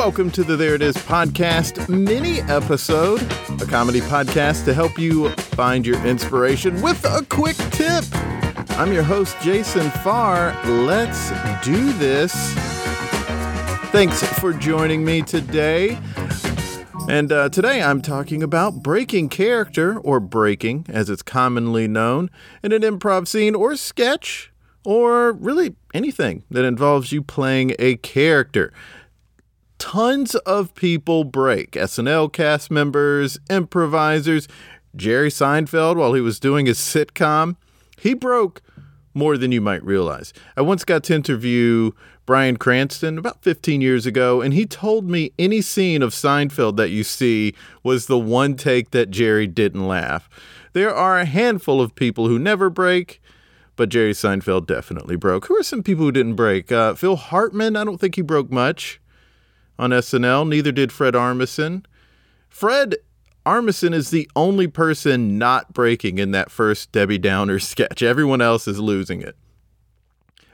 Welcome to the There It Is podcast mini episode, a comedy podcast to help you find your inspiration with a quick tip. I'm your host, Jason Farr. Let's do this. Thanks for joining me today. And uh, today I'm talking about breaking character, or breaking as it's commonly known, in an improv scene or sketch, or really anything that involves you playing a character. Tons of people break SNL cast members, improvisers. Jerry Seinfeld, while he was doing his sitcom, he broke more than you might realize. I once got to interview Bryan Cranston about 15 years ago, and he told me any scene of Seinfeld that you see was the one take that Jerry didn't laugh. There are a handful of people who never break, but Jerry Seinfeld definitely broke. Who are some people who didn't break? Uh, Phil Hartman, I don't think he broke much on SNL, neither did Fred Armisen. Fred Armisen is the only person not breaking in that first Debbie Downer sketch. Everyone else is losing it.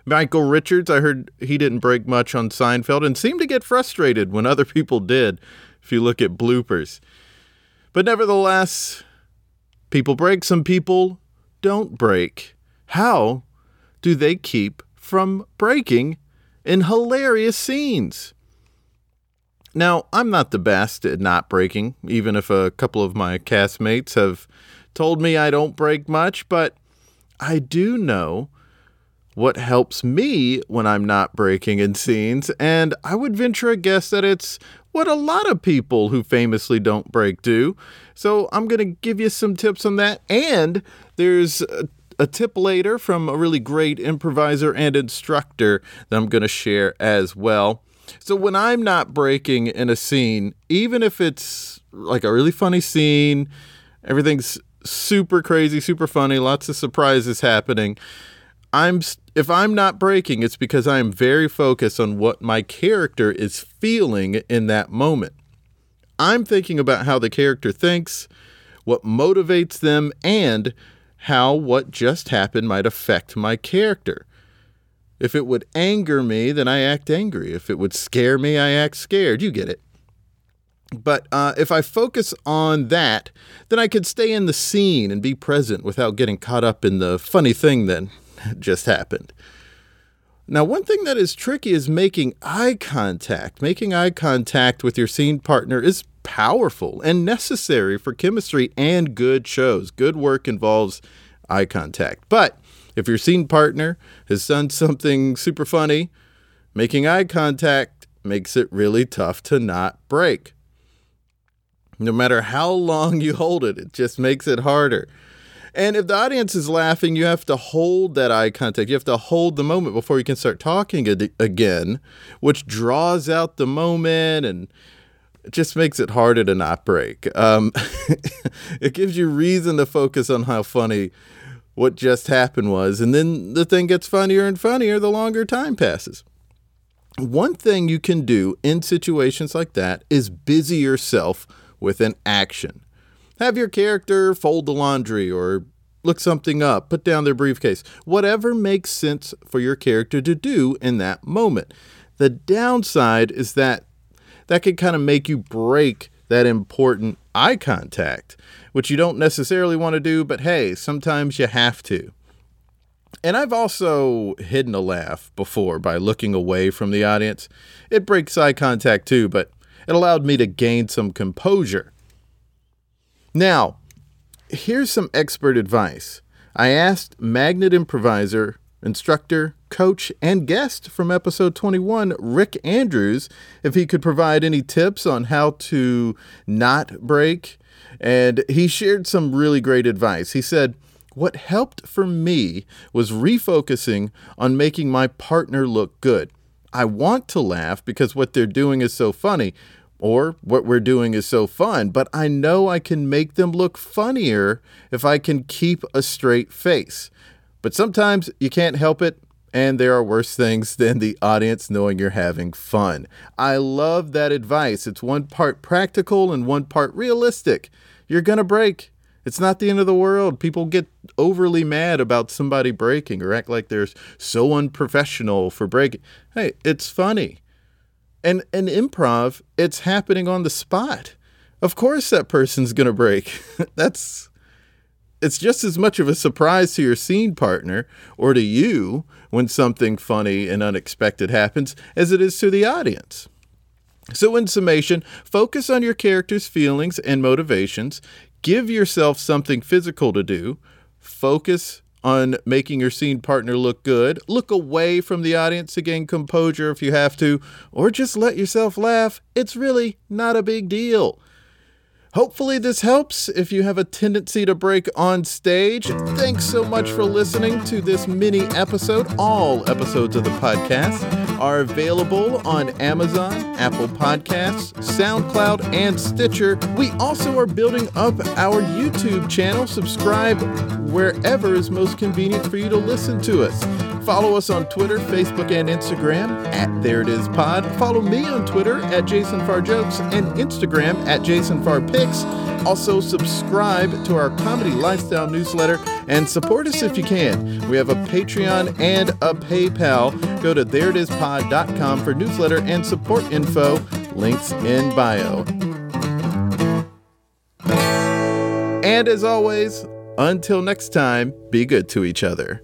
Michael Richards, I heard he didn't break much on Seinfeld and seemed to get frustrated when other people did, if you look at bloopers. But nevertheless, people break, some people don't break. How do they keep from breaking in hilarious scenes? Now, I'm not the best at not breaking, even if a couple of my castmates have told me I don't break much, but I do know what helps me when I'm not breaking in scenes, and I would venture a guess that it's what a lot of people who famously don't break do. So I'm going to give you some tips on that, and there's a, a tip later from a really great improviser and instructor that I'm going to share as well. So when I'm not breaking in a scene, even if it's like a really funny scene, everything's super crazy, super funny, lots of surprises happening. I'm if I'm not breaking, it's because I am very focused on what my character is feeling in that moment. I'm thinking about how the character thinks, what motivates them, and how what just happened might affect my character. If it would anger me, then I act angry. If it would scare me, I act scared. You get it. But uh, if I focus on that, then I could stay in the scene and be present without getting caught up in the funny thing that just happened. Now, one thing that is tricky is making eye contact. Making eye contact with your scene partner is powerful and necessary for chemistry and good shows. Good work involves eye contact. But if your scene partner has done something super funny, making eye contact makes it really tough to not break. No matter how long you hold it, it just makes it harder. And if the audience is laughing, you have to hold that eye contact. You have to hold the moment before you can start talking again, which draws out the moment and just makes it harder to not break. Um, it gives you reason to focus on how funny what just happened was. And then the thing gets funnier and funnier the longer time passes. One thing you can do in situations like that is busy yourself with an action. Have your character fold the laundry or look something up, put down their briefcase, whatever makes sense for your character to do in that moment. The downside is that that can kind of make you break that important eye contact, which you don't necessarily want to do, but hey, sometimes you have to. And I've also hidden a laugh before by looking away from the audience. It breaks eye contact too, but it allowed me to gain some composure. Now, here's some expert advice. I asked Magnet improviser, instructor, coach, and guest from episode 21, Rick Andrews, if he could provide any tips on how to not break. And he shared some really great advice. He said, What helped for me was refocusing on making my partner look good. I want to laugh because what they're doing is so funny, or what we're doing is so fun, but I know I can make them look funnier if I can keep a straight face. But sometimes you can't help it and there are worse things than the audience knowing you're having fun. I love that advice. It's one part practical and one part realistic. You're going to break. It's not the end of the world. People get overly mad about somebody breaking or act like they're so unprofessional for breaking. Hey, it's funny. And in improv, it's happening on the spot. Of course, that person's going to break. That's it's just as much of a surprise to your scene partner or to you when something funny and unexpected happens as it is to the audience. So, in summation, focus on your character's feelings and motivations. Give yourself something physical to do. Focus on making your scene partner look good. Look away from the audience to gain composure if you have to, or just let yourself laugh. It's really not a big deal. Hopefully, this helps if you have a tendency to break on stage. Thanks so much for listening to this mini episode. All episodes of the podcast are available on Amazon, Apple Podcasts, SoundCloud, and Stitcher. We also are building up our YouTube channel. Subscribe wherever is most convenient for you to listen to us. Follow us on Twitter, Facebook, and Instagram at There It Is Pod. Follow me on Twitter at Jason Farr Jokes and Instagram at Jason Farr Picks. Also, subscribe to our comedy lifestyle newsletter and support us if you can. We have a Patreon and a PayPal. Go to thereitispod.com for newsletter and support info. Links in bio. And as always, until next time, be good to each other.